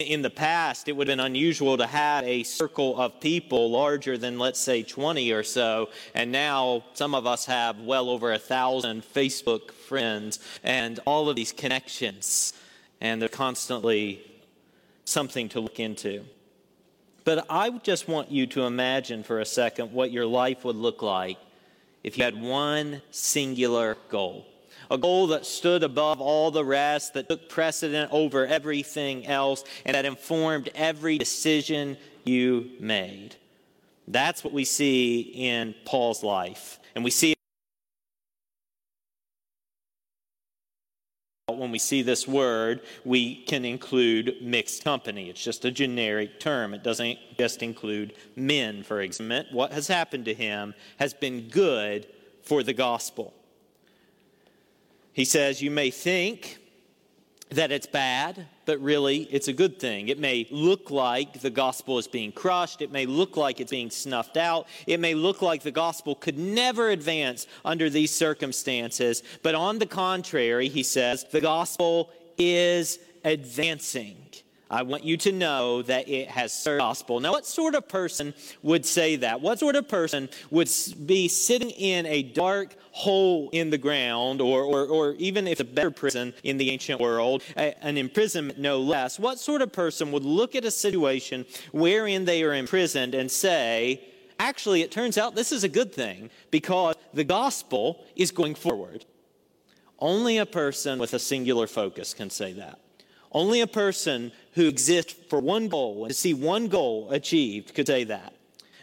In the past, it would have been unusual to have a circle of people larger than, let's say, 20 or so. And now some of us have well over a thousand Facebook friends and all of these connections. And they're constantly something to look into. But I just want you to imagine for a second what your life would look like if you had one singular goal a goal that stood above all the rest, that took precedent over everything else, and that informed every decision you made. That's what we see in Paul's life. And we see when we see this word, we can include mixed company. It's just a generic term. It doesn't just include men, for example. What has happened to him has been good for the gospel. He says, You may think that it's bad, but really it's a good thing. It may look like the gospel is being crushed. It may look like it's being snuffed out. It may look like the gospel could never advance under these circumstances. But on the contrary, he says, the gospel is advancing. I want you to know that it has served the gospel. Now, what sort of person would say that? What sort of person would be sitting in a dark hole in the ground, or, or, or even if it's a better prison in the ancient world, a, an imprisonment no less? What sort of person would look at a situation wherein they are imprisoned and say, actually, it turns out this is a good thing because the gospel is going forward? Only a person with a singular focus can say that. Only a person who exists for one goal and to see one goal achieved could say that.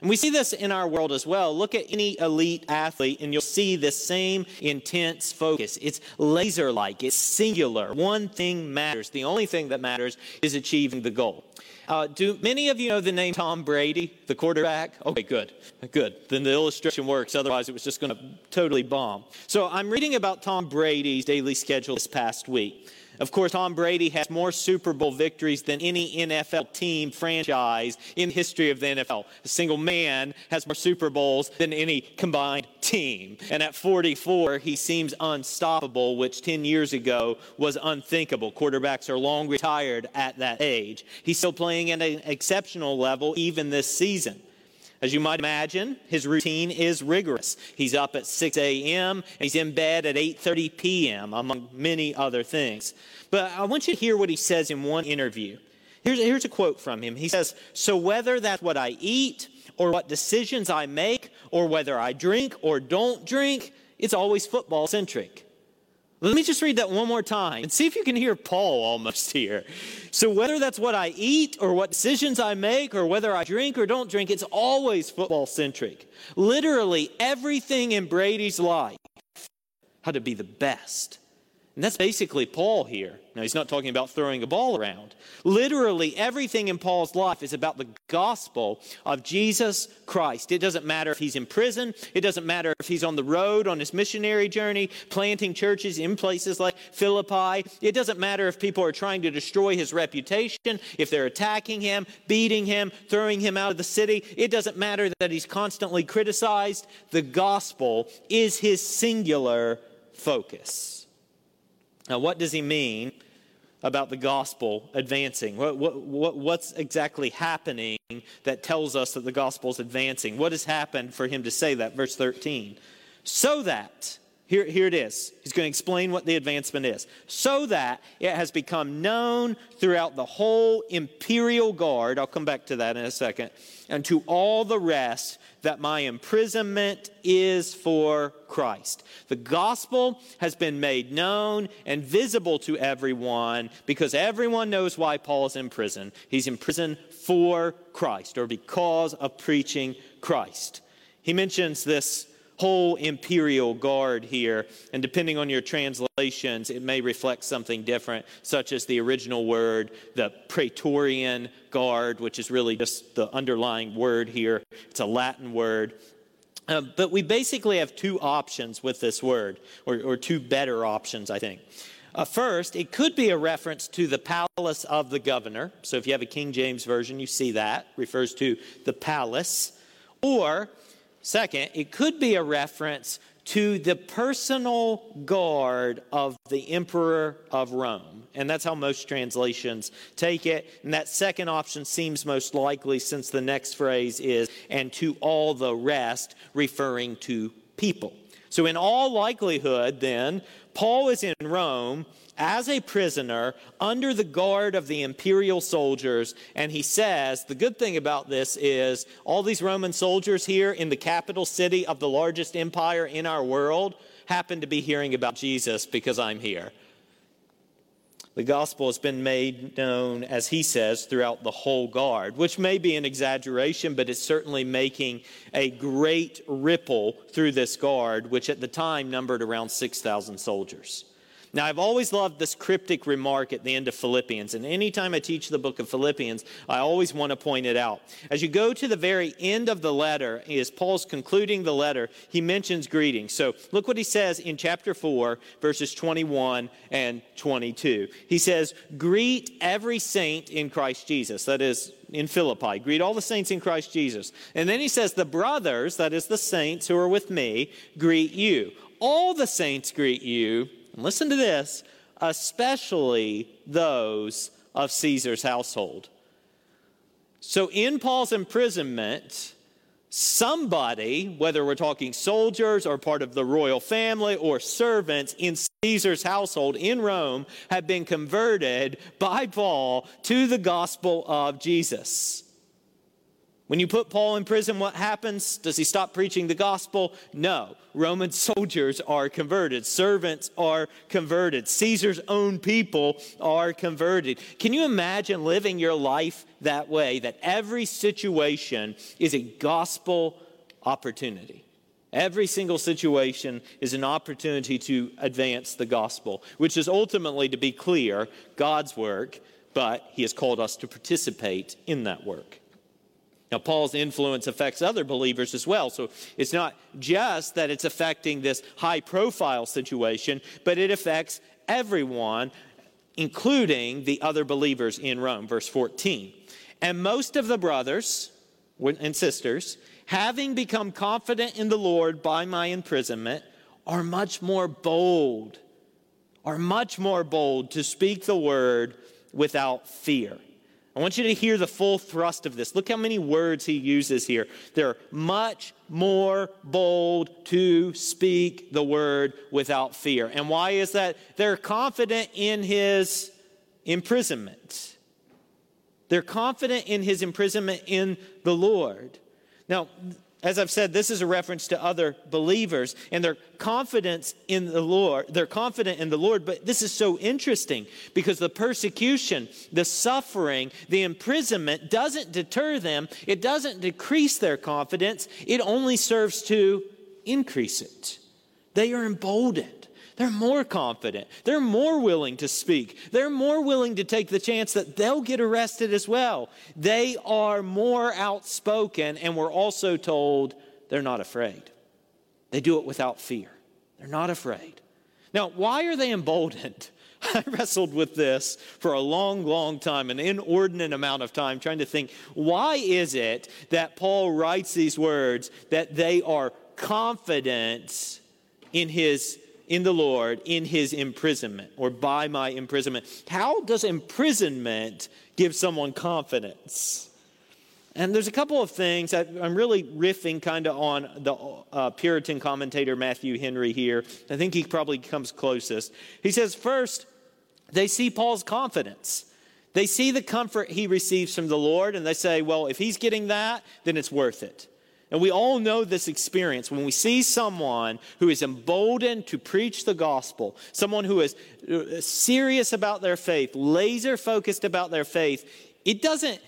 And we see this in our world as well. Look at any elite athlete, and you'll see this same intense focus. It's laser like, it's singular. One thing matters. The only thing that matters is achieving the goal. Uh, do many of you know the name Tom Brady, the quarterback? Okay, good, good. Then the illustration works. Otherwise, it was just going to totally bomb. So I'm reading about Tom Brady's daily schedule this past week. Of course, Tom Brady has more Super Bowl victories than any NFL team franchise in the history of the NFL. A single man has more Super Bowls than any combined team. And at 44, he seems unstoppable, which 10 years ago was unthinkable. Quarterbacks are long retired at that age. He's still playing at an exceptional level even this season. As you might imagine, his routine is rigorous. He's up at 6 a.m. and he's in bed at 8:30 p.m. among many other things. But I want you to hear what he says in one interview. Here's, here's a quote from him. He says, "So whether that's what I eat or what decisions I make or whether I drink or don't drink, it's always football centric." Let me just read that one more time and see if you can hear Paul almost here. So, whether that's what I eat or what decisions I make or whether I drink or don't drink, it's always football centric. Literally, everything in Brady's life had to be the best. And that's basically Paul here. Now, he's not talking about throwing a ball around. Literally, everything in Paul's life is about the gospel of Jesus Christ. It doesn't matter if he's in prison, it doesn't matter if he's on the road on his missionary journey, planting churches in places like Philippi. It doesn't matter if people are trying to destroy his reputation, if they're attacking him, beating him, throwing him out of the city. It doesn't matter that he's constantly criticized. The gospel is his singular focus. Now, what does he mean about the gospel advancing? What, what, what, what's exactly happening that tells us that the gospel is advancing? What has happened for him to say that? Verse 13. So that, here, here it is. He's going to explain what the advancement is. So that it has become known throughout the whole imperial guard, I'll come back to that in a second, and to all the rest that my imprisonment is for Christ. The gospel has been made known and visible to everyone because everyone knows why Paul is in prison. He's in prison for Christ or because of preaching Christ. He mentions this whole imperial guard here. And depending on your translations, it may reflect something different, such as the original word, the Praetorian guard, which is really just the underlying word here. It's a Latin word. Uh, but we basically have two options with this word, or, or two better options, I think. Uh, first, it could be a reference to the palace of the governor. So if you have a King James version, you see that, refers to the palace. Or Second, it could be a reference to the personal guard of the emperor of Rome. And that's how most translations take it. And that second option seems most likely since the next phrase is, and to all the rest, referring to people. So, in all likelihood, then, Paul is in Rome as a prisoner under the guard of the imperial soldiers. And he says, the good thing about this is all these Roman soldiers here in the capital city of the largest empire in our world happen to be hearing about Jesus because I'm here. The gospel has been made known, as he says, throughout the whole guard, which may be an exaggeration, but it's certainly making a great ripple through this guard, which at the time numbered around 6,000 soldiers. Now, I've always loved this cryptic remark at the end of Philippians, and anytime I teach the book of Philippians, I always want to point it out. As you go to the very end of the letter, as Paul's concluding the letter, he mentions greetings. So look what he says in chapter 4, verses 21 and 22. He says, Greet every saint in Christ Jesus. That is, in Philippi. Greet all the saints in Christ Jesus. And then he says, The brothers, that is the saints who are with me, greet you. All the saints greet you and listen to this, especially those of Caesar's household. So, in Paul's imprisonment, somebody, whether we're talking soldiers or part of the royal family or servants in Caesar's household in Rome, have been converted by Paul to the gospel of Jesus. When you put Paul in prison, what happens? Does he stop preaching the gospel? No. Roman soldiers are converted, servants are converted, Caesar's own people are converted. Can you imagine living your life that way? That every situation is a gospel opportunity. Every single situation is an opportunity to advance the gospel, which is ultimately, to be clear, God's work, but He has called us to participate in that work. Now, Paul's influence affects other believers as well. So it's not just that it's affecting this high profile situation, but it affects everyone, including the other believers in Rome. Verse 14. And most of the brothers and sisters, having become confident in the Lord by my imprisonment, are much more bold, are much more bold to speak the word without fear. I want you to hear the full thrust of this. Look how many words he uses here. They're much more bold to speak the word without fear. And why is that? They're confident in his imprisonment. They're confident in his imprisonment in the Lord. Now, as I've said, this is a reference to other believers and their confidence in the Lord. They're confident in the Lord, but this is so interesting because the persecution, the suffering, the imprisonment doesn't deter them. It doesn't decrease their confidence. It only serves to increase it. They are emboldened. They're more confident. They're more willing to speak. They're more willing to take the chance that they'll get arrested as well. They are more outspoken, and we're also told they're not afraid. They do it without fear. They're not afraid. Now, why are they emboldened? I wrestled with this for a long, long time, an inordinate amount of time, trying to think why is it that Paul writes these words that they are confident in his in the Lord in his imprisonment or by my imprisonment. How does imprisonment give someone confidence? And there's a couple of things that I'm really riffing kind of on the uh, Puritan commentator Matthew Henry here. I think he probably comes closest. He says, first, they see Paul's confidence. They see the comfort he receives from the Lord, and they say, well, if he's getting that, then it's worth it. And we all know this experience when we see someone who is emboldened to preach the gospel, someone who is uh, serious about their faith, laser focused about their faith, it doesn't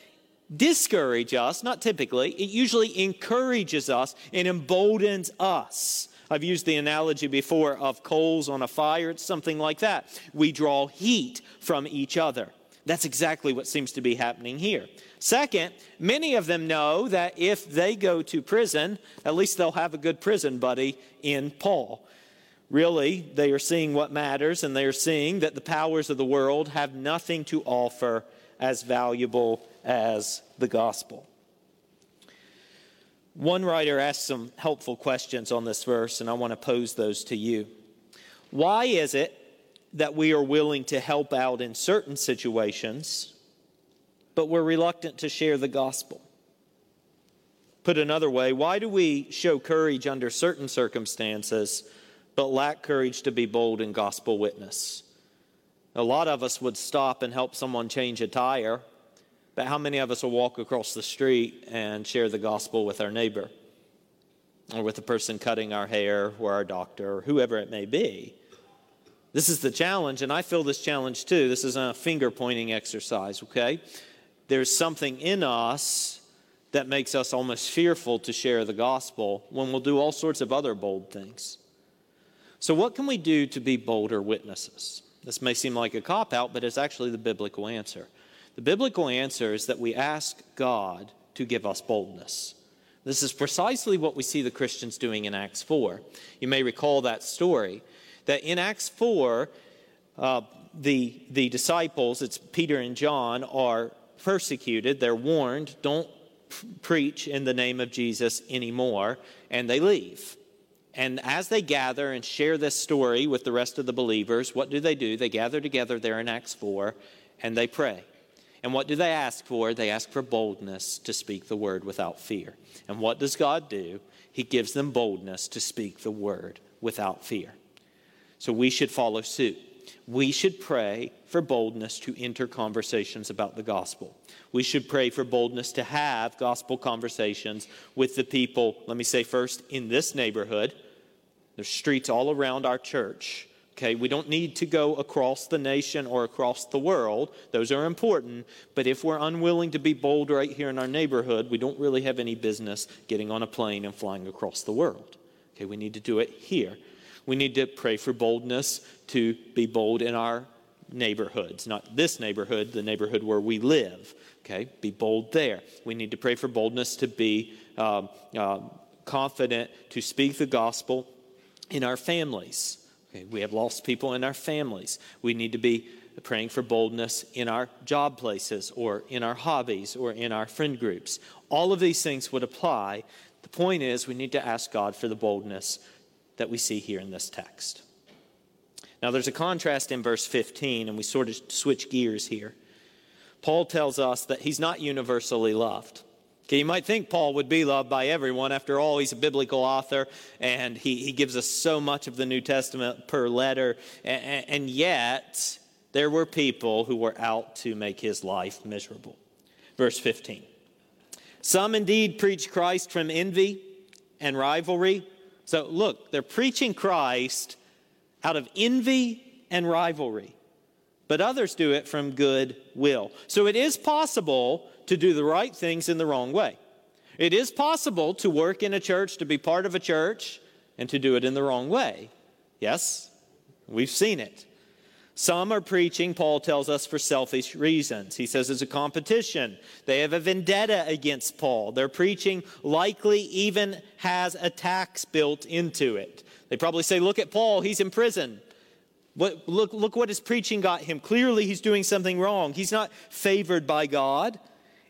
discourage us, not typically, it usually encourages us and emboldens us. I've used the analogy before of coals on a fire, it's something like that. We draw heat from each other. That's exactly what seems to be happening here. Second, many of them know that if they go to prison, at least they'll have a good prison buddy in Paul. Really, they are seeing what matters, and they are seeing that the powers of the world have nothing to offer as valuable as the gospel. One writer asked some helpful questions on this verse, and I want to pose those to you. Why is it that we are willing to help out in certain situations, but we're reluctant to share the gospel? Put another way, why do we show courage under certain circumstances, but lack courage to be bold in gospel witness? A lot of us would stop and help someone change a tire but how many of us will walk across the street and share the gospel with our neighbor or with the person cutting our hair or our doctor or whoever it may be? This is the challenge, and I feel this challenge too. This is a finger pointing exercise, okay? There's something in us that makes us almost fearful to share the gospel when we'll do all sorts of other bold things. So, what can we do to be bolder witnesses? This may seem like a cop out, but it's actually the biblical answer. The biblical answer is that we ask God to give us boldness. This is precisely what we see the Christians doing in Acts 4. You may recall that story that in Acts 4, uh, the, the disciples, it's Peter and John, are persecuted. They're warned, don't preach in the name of Jesus anymore, and they leave. And as they gather and share this story with the rest of the believers, what do they do? They gather together there in Acts 4 and they pray. And what do they ask for? They ask for boldness to speak the word without fear. And what does God do? He gives them boldness to speak the word without fear. So we should follow suit. We should pray for boldness to enter conversations about the gospel. We should pray for boldness to have gospel conversations with the people, let me say first, in this neighborhood. There's streets all around our church Okay, we don't need to go across the nation or across the world. Those are important. But if we're unwilling to be bold right here in our neighborhood, we don't really have any business getting on a plane and flying across the world. Okay, we need to do it here. We need to pray for boldness to be bold in our neighborhoods, not this neighborhood, the neighborhood where we live. Okay, be bold there. We need to pray for boldness to be uh, uh, confident to speak the gospel in our families. Okay, we have lost people in our families. We need to be praying for boldness in our job places or in our hobbies or in our friend groups. All of these things would apply. The point is, we need to ask God for the boldness that we see here in this text. Now, there's a contrast in verse 15, and we sort of switch gears here. Paul tells us that he's not universally loved. Okay, you might think Paul would be loved by everyone. After all, he's a biblical author and he, he gives us so much of the New Testament per letter. And, and yet, there were people who were out to make his life miserable. Verse 15 Some indeed preach Christ from envy and rivalry. So, look, they're preaching Christ out of envy and rivalry, but others do it from good will. So, it is possible to do the right things in the wrong way. It is possible to work in a church, to be part of a church, and to do it in the wrong way. Yes, we've seen it. Some are preaching, Paul tells us, for selfish reasons. He says it's a competition. They have a vendetta against Paul. Their preaching likely even has a tax built into it. They probably say, Look at Paul, he's in prison. What, look, look what his preaching got him. Clearly, he's doing something wrong. He's not favored by God.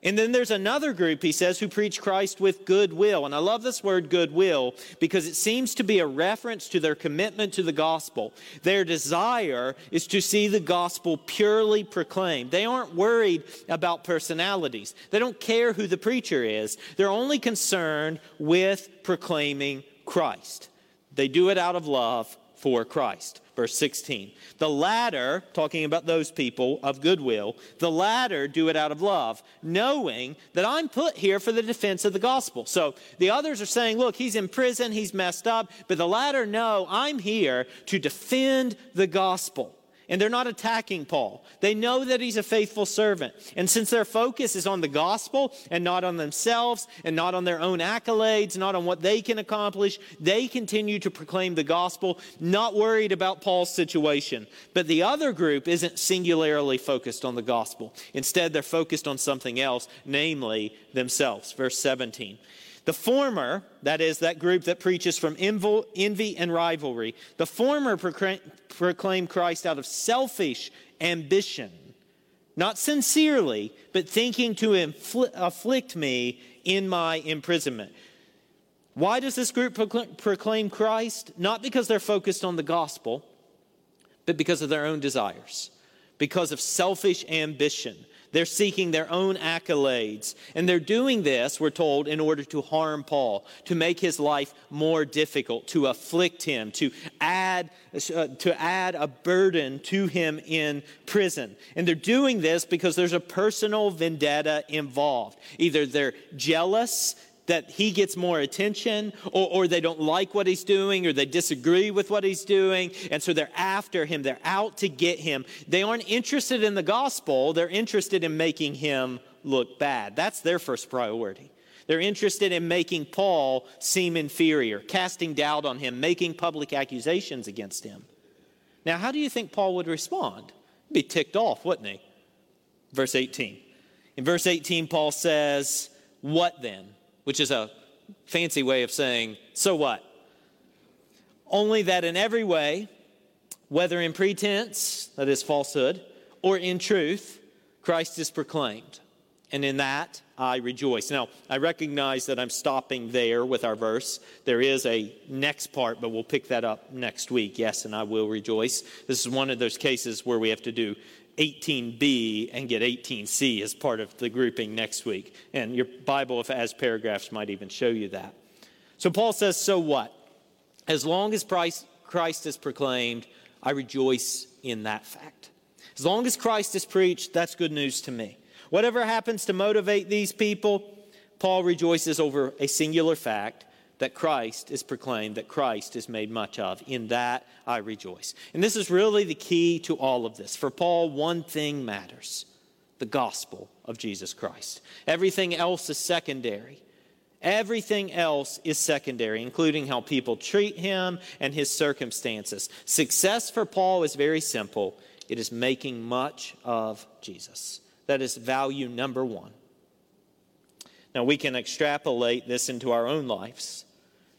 And then there's another group, he says, who preach Christ with goodwill. And I love this word goodwill because it seems to be a reference to their commitment to the gospel. Their desire is to see the gospel purely proclaimed. They aren't worried about personalities, they don't care who the preacher is. They're only concerned with proclaiming Christ. They do it out of love for Christ. Verse 16. The latter, talking about those people of goodwill, the latter do it out of love, knowing that I'm put here for the defense of the gospel. So the others are saying, look, he's in prison, he's messed up, but the latter know I'm here to defend the gospel. And they're not attacking Paul. They know that he's a faithful servant. And since their focus is on the gospel and not on themselves and not on their own accolades, not on what they can accomplish, they continue to proclaim the gospel, not worried about Paul's situation. But the other group isn't singularly focused on the gospel. Instead, they're focused on something else, namely themselves. Verse 17. The former, that is, that group that preaches from envy and rivalry, the former proclaim Christ out of selfish ambition, not sincerely, but thinking to afflict me in my imprisonment. Why does this group proclaim Christ? Not because they're focused on the gospel, but because of their own desires, because of selfish ambition. They're seeking their own accolades. And they're doing this, we're told, in order to harm Paul, to make his life more difficult, to afflict him, to add, uh, to add a burden to him in prison. And they're doing this because there's a personal vendetta involved. Either they're jealous that he gets more attention, or, or, they don't like what he's doing, or they disagree with what he's doing, and so they're after him. They're out to get him. They aren't interested in the gospel, they're interested in making him look bad. That's their first priority. They're interested in making Paul seem inferior, casting doubt on him, making public accusations against him. Now, how do you think Paul would respond? He'd be ticked off, wouldn't he? Verse 18. In verse 18, Paul says, What then? Which is a fancy way of saying, so what? Only that in every way, whether in pretense, that is falsehood, or in truth, Christ is proclaimed. And in that I rejoice. Now, I recognize that I'm stopping there with our verse. There is a next part, but we'll pick that up next week. Yes, and I will rejoice. This is one of those cases where we have to do 18b and get 18c as part of the grouping next week. And your Bible, if it has paragraphs, might even show you that. So Paul says, So what? As long as Christ, Christ is proclaimed, I rejoice in that fact. As long as Christ is preached, that's good news to me. Whatever happens to motivate these people, Paul rejoices over a singular fact that Christ is proclaimed, that Christ is made much of. In that I rejoice. And this is really the key to all of this. For Paul, one thing matters the gospel of Jesus Christ. Everything else is secondary. Everything else is secondary, including how people treat him and his circumstances. Success for Paul is very simple it is making much of Jesus. That is value number one. Now, we can extrapolate this into our own lives.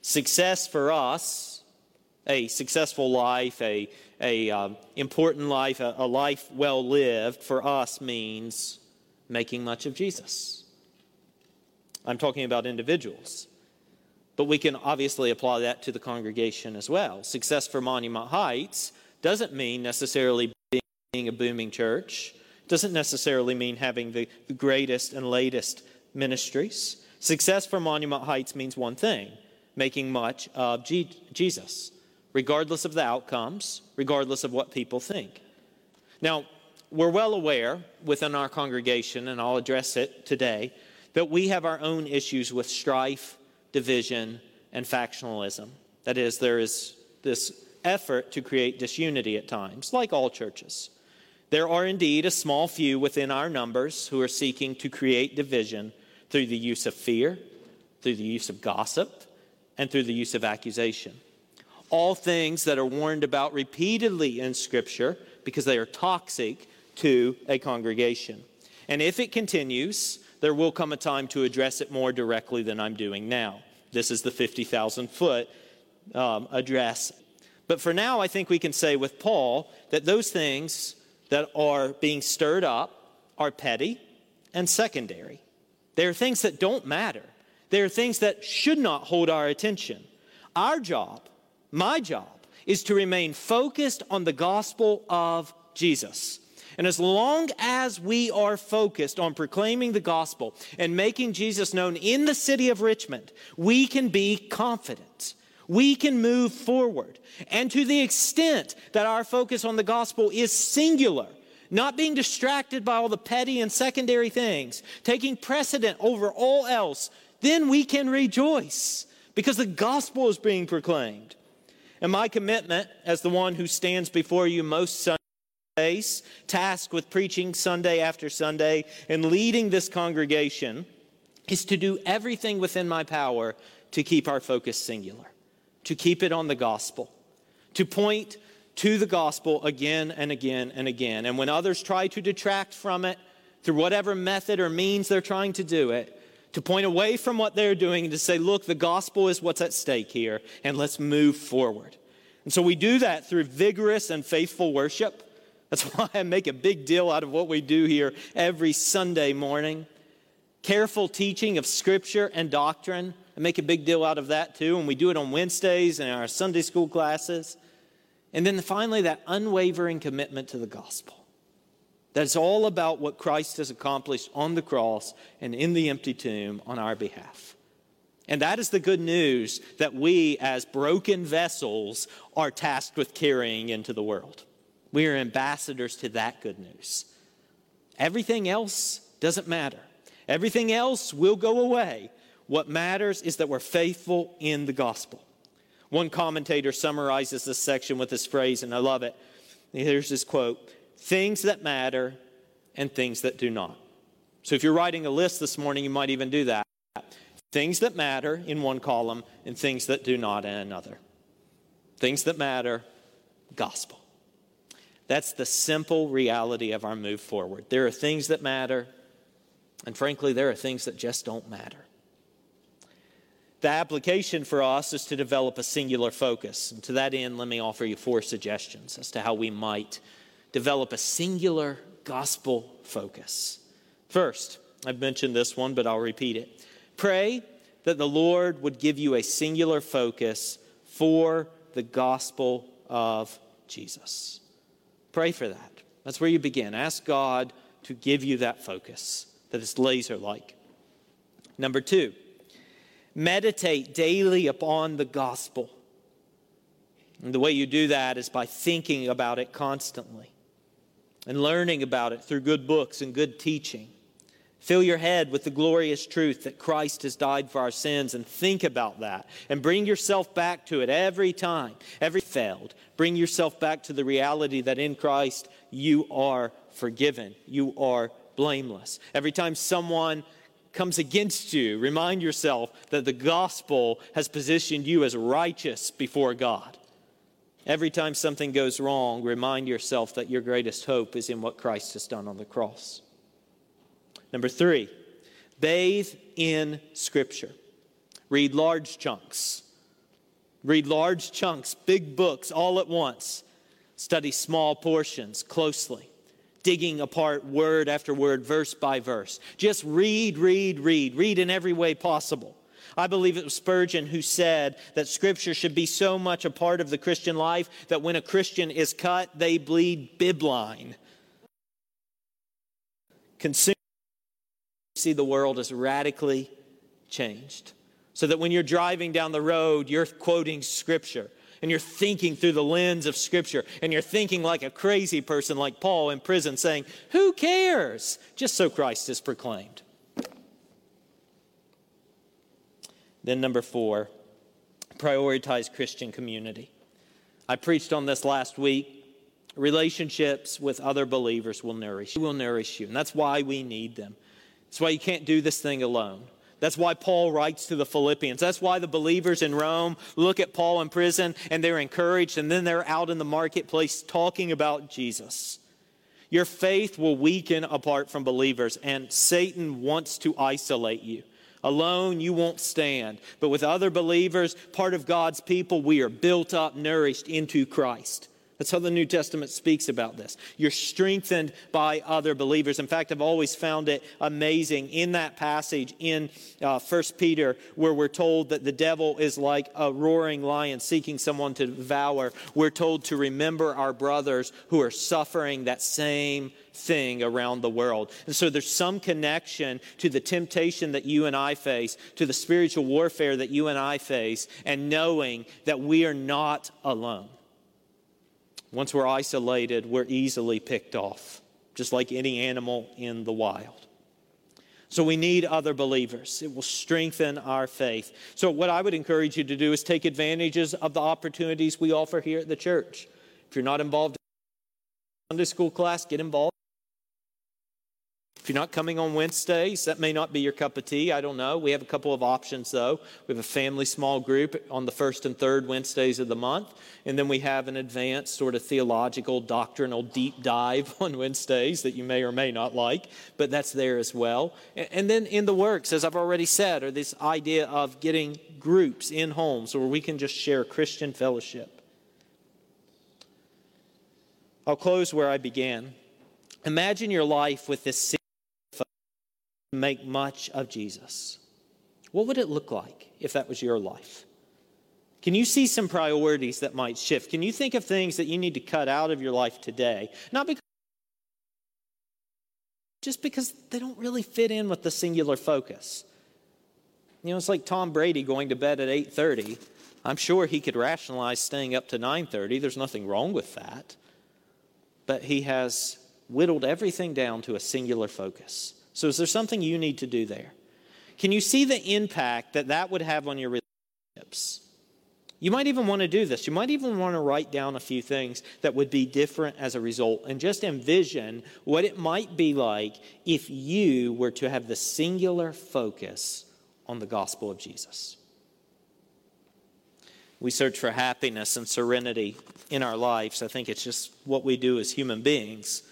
Success for us, a successful life, a, a um, important life, a, a life well lived, for us means making much of Jesus. I'm talking about individuals. But we can obviously apply that to the congregation as well. Success for Monument Heights doesn't mean necessarily being a booming church, doesn't necessarily mean having the, the greatest and latest ministries. Success for Monument Heights means one thing making much of Jesus, regardless of the outcomes, regardless of what people think. Now, we're well aware within our congregation, and I'll address it today, that we have our own issues with strife, division, and factionalism. That is, there is this effort to create disunity at times, like all churches. There are indeed a small few within our numbers who are seeking to create division through the use of fear, through the use of gossip, and through the use of accusation. All things that are warned about repeatedly in Scripture because they are toxic to a congregation. And if it continues, there will come a time to address it more directly than I'm doing now. This is the 50,000 foot um, address. But for now, I think we can say with Paul that those things that are being stirred up are petty and secondary. They are things that don't matter. There are things that should not hold our attention. Our job, my job, is to remain focused on the gospel of Jesus. And as long as we are focused on proclaiming the gospel and making Jesus known in the city of Richmond, we can be confident. We can move forward. And to the extent that our focus on the gospel is singular, not being distracted by all the petty and secondary things, taking precedent over all else, then we can rejoice because the gospel is being proclaimed. And my commitment as the one who stands before you most Sundays, tasked with preaching Sunday after Sunday and leading this congregation, is to do everything within my power to keep our focus singular, to keep it on the gospel, to point to the gospel again and again and again. And when others try to detract from it through whatever method or means they're trying to do it, to point away from what they're doing and to say, look, the gospel is what's at stake here, and let's move forward. And so we do that through vigorous and faithful worship. That's why I make a big deal out of what we do here every Sunday morning. Careful teaching of scripture and doctrine and make a big deal out of that too. And we do it on Wednesdays and in our Sunday school classes. And then finally, that unwavering commitment to the gospel. That's all about what Christ has accomplished on the cross and in the empty tomb on our behalf. And that is the good news that we, as broken vessels, are tasked with carrying into the world. We are ambassadors to that good news. Everything else doesn't matter, everything else will go away. What matters is that we're faithful in the gospel. One commentator summarizes this section with this phrase, and I love it. Here's this quote Things that matter and things that do not. So if you're writing a list this morning, you might even do that. Things that matter in one column and things that do not in another. Things that matter, gospel. That's the simple reality of our move forward. There are things that matter, and frankly, there are things that just don't matter. The application for us is to develop a singular focus. And to that end, let me offer you four suggestions as to how we might develop a singular gospel focus. First, I've mentioned this one, but I'll repeat it. Pray that the Lord would give you a singular focus for the gospel of Jesus. Pray for that. That's where you begin. Ask God to give you that focus that is laser like. Number two, meditate daily upon the gospel. And the way you do that is by thinking about it constantly and learning about it through good books and good teaching. Fill your head with the glorious truth that Christ has died for our sins and think about that and bring yourself back to it every time, every failed. Bring yourself back to the reality that in Christ you are forgiven, you are blameless. Every time someone comes against you, remind yourself that the gospel has positioned you as righteous before God. Every time something goes wrong, remind yourself that your greatest hope is in what Christ has done on the cross. Number three, bathe in Scripture. Read large chunks. Read large chunks, big books all at once. Study small portions closely, digging apart word after word, verse by verse. Just read, read, read. Read in every way possible. I believe it was Spurgeon who said that Scripture should be so much a part of the Christian life that when a Christian is cut, they bleed bibline. Consume see the world as radically changed. So that when you're driving down the road, you're quoting Scripture and you're thinking through the lens of Scripture and you're thinking like a crazy person like Paul in prison saying, Who cares? Just so Christ is proclaimed. Then, number four, prioritize Christian community. I preached on this last week. Relationships with other believers will nourish you, will nourish you, and that's why we need them. That's why you can't do this thing alone. That's why Paul writes to the Philippians. That's why the believers in Rome look at Paul in prison and they're encouraged, and then they're out in the marketplace talking about Jesus. Your faith will weaken apart from believers, and Satan wants to isolate you. Alone, you won't stand. But with other believers, part of God's people, we are built up, nourished into Christ. That's how the New Testament speaks about this. You're strengthened by other believers. In fact, I've always found it amazing in that passage in uh, 1 Peter, where we're told that the devil is like a roaring lion seeking someone to devour. We're told to remember our brothers who are suffering that same thing around the world. And so there's some connection to the temptation that you and I face, to the spiritual warfare that you and I face, and knowing that we are not alone. Once we're isolated, we're easily picked off, just like any animal in the wild. So we need other believers. It will strengthen our faith. So, what I would encourage you to do is take advantages of the opportunities we offer here at the church. If you're not involved in Sunday school class, get involved. If you're not coming on Wednesdays, that may not be your cup of tea. I don't know. We have a couple of options, though. We have a family small group on the first and third Wednesdays of the month. And then we have an advanced, sort of theological, doctrinal deep dive on Wednesdays that you may or may not like, but that's there as well. And then in the works, as I've already said, are this idea of getting groups in homes where we can just share Christian fellowship. I'll close where I began. Imagine your life with this make much of Jesus. What would it look like if that was your life? Can you see some priorities that might shift? Can you think of things that you need to cut out of your life today? Not because just because they don't really fit in with the singular focus. You know, it's like Tom Brady going to bed at 8:30. I'm sure he could rationalize staying up to 9:30. There's nothing wrong with that. But he has whittled everything down to a singular focus. So is there something you need to do there? Can you see the impact that that would have on your relationships? You might even want to do this. You might even want to write down a few things that would be different as a result and just envision what it might be like if you were to have the singular focus on the gospel of Jesus. We search for happiness and serenity in our lives. I think it's just what we do as human beings.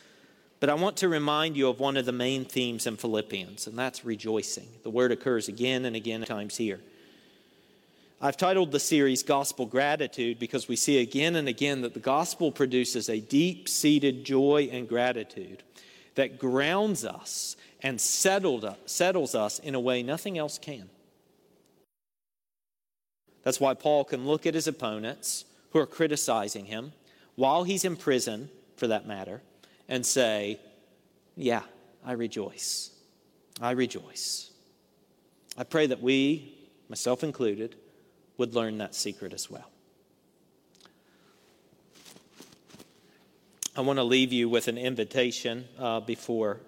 But I want to remind you of one of the main themes in Philippians, and that's rejoicing. The word occurs again and again times here. I've titled the series Gospel Gratitude because we see again and again that the gospel produces a deep seated joy and gratitude that grounds us and settled, settles us in a way nothing else can. That's why Paul can look at his opponents who are criticizing him while he's in prison, for that matter, and say, Yeah, I rejoice. I rejoice. I pray that we, myself included, would learn that secret as well. I want to leave you with an invitation uh, before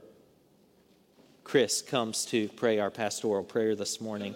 Chris comes to pray our pastoral prayer this morning.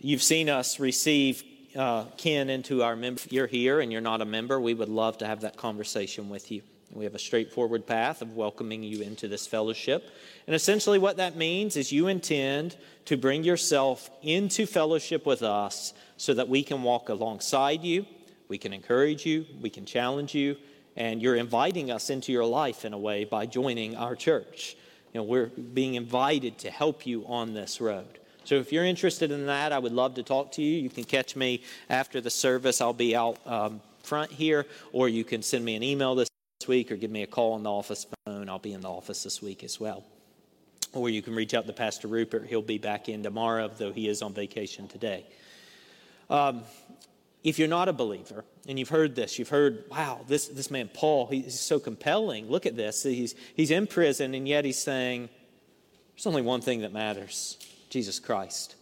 You've seen us receive uh, Ken into our member. If you're here and you're not a member, we would love to have that conversation with you. We have a straightforward path of welcoming you into this fellowship. And essentially, what that means is you intend to bring yourself into fellowship with us so that we can walk alongside you, we can encourage you, we can challenge you, and you're inviting us into your life in a way by joining our church. You know, we're being invited to help you on this road. So if you're interested in that, I would love to talk to you. You can catch me after the service. I'll be out um, front here, or you can send me an email this week or give me a call on the office phone. I'll be in the office this week as well. Or you can reach out to Pastor Rupert. He'll be back in tomorrow, though he is on vacation today. Um, if you're not a believer and you've heard this, you've heard, wow, this, this man, Paul, he's so compelling. Look at this. He's, he's in prison, and yet he's saying, there's only one thing that matters Jesus Christ.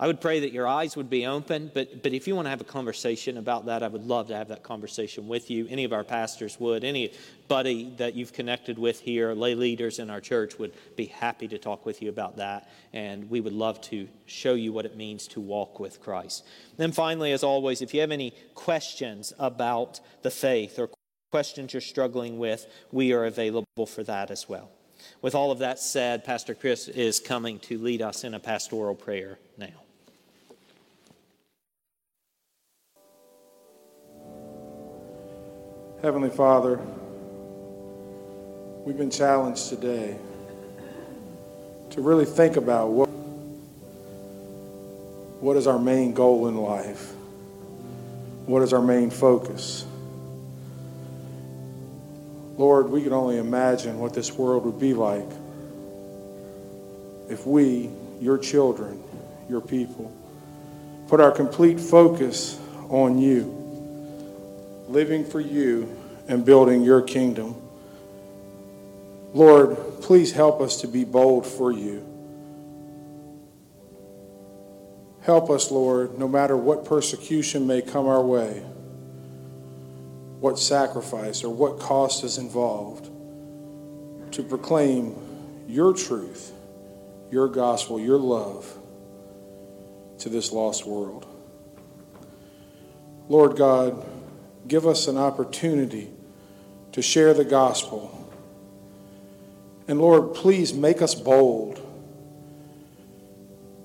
I would pray that your eyes would be open, but, but if you want to have a conversation about that, I would love to have that conversation with you. Any of our pastors would. Anybody that you've connected with here, lay leaders in our church, would be happy to talk with you about that. And we would love to show you what it means to walk with Christ. Then finally, as always, if you have any questions about the faith or questions you're struggling with, we are available for that as well. With all of that said, Pastor Chris is coming to lead us in a pastoral prayer now. Heavenly Father, we've been challenged today to really think about what, what is our main goal in life? What is our main focus? Lord, we can only imagine what this world would be like if we, your children, your people, put our complete focus on you living for you and building your kingdom. Lord, please help us to be bold for you. Help us, Lord, no matter what persecution may come our way, what sacrifice or what cost is involved, to proclaim your truth, your gospel, your love to this lost world. Lord God, give us an opportunity to share the gospel. And Lord, please make us bold.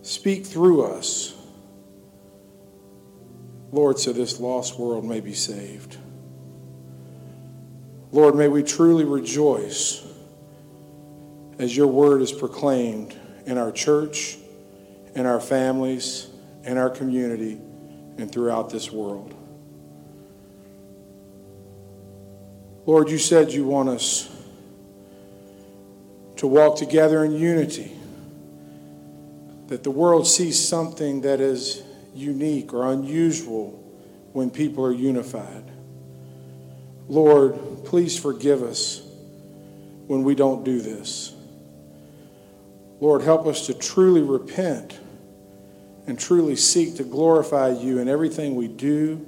Speak through us, Lord, so this lost world may be saved. Lord, may we truly rejoice as your word is proclaimed in our church, in our families, in our community, and throughout this world. Lord, you said you want us to walk together in unity, that the world sees something that is unique or unusual when people are unified. Lord, please forgive us when we don't do this. Lord, help us to truly repent and truly seek to glorify you in everything we do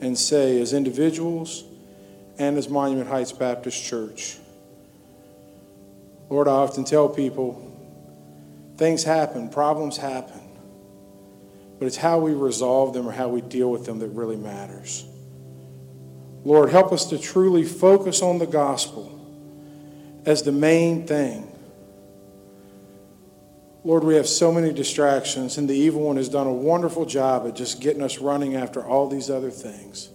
and say as individuals and as Monument Heights Baptist Church. Lord, I often tell people things happen, problems happen, but it's how we resolve them or how we deal with them that really matters. Lord, help us to truly focus on the gospel as the main thing. Lord, we have so many distractions, and the evil one has done a wonderful job at just getting us running after all these other things.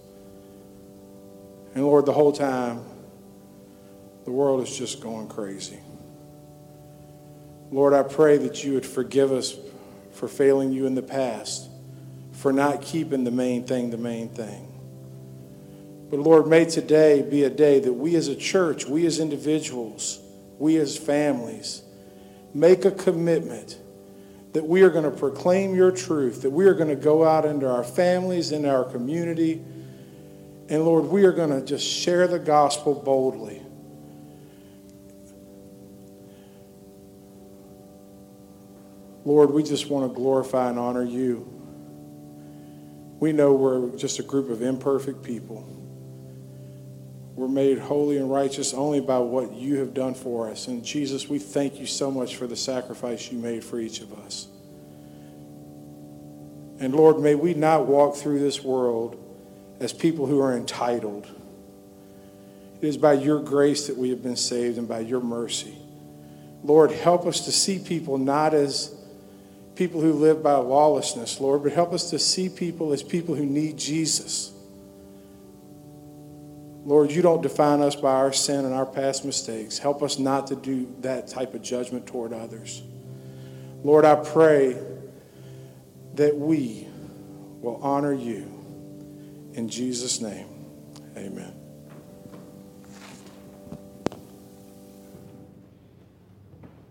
And Lord, the whole time, the world is just going crazy. Lord, I pray that you would forgive us for failing you in the past, for not keeping the main thing the main thing. But Lord, may today be a day that we as a church, we as individuals, we as families, make a commitment that we are going to proclaim your truth, that we are going to go out into our families, into our community, and Lord, we are going to just share the gospel boldly. Lord, we just want to glorify and honor you. We know we're just a group of imperfect people. We're made holy and righteous only by what you have done for us. And Jesus, we thank you so much for the sacrifice you made for each of us. And Lord, may we not walk through this world as people who are entitled. It is by your grace that we have been saved and by your mercy. Lord, help us to see people not as people who live by lawlessness, Lord, but help us to see people as people who need Jesus. Lord, you don't define us by our sin and our past mistakes. Help us not to do that type of judgment toward others. Lord, I pray that we will honor you. In Jesus' name, amen.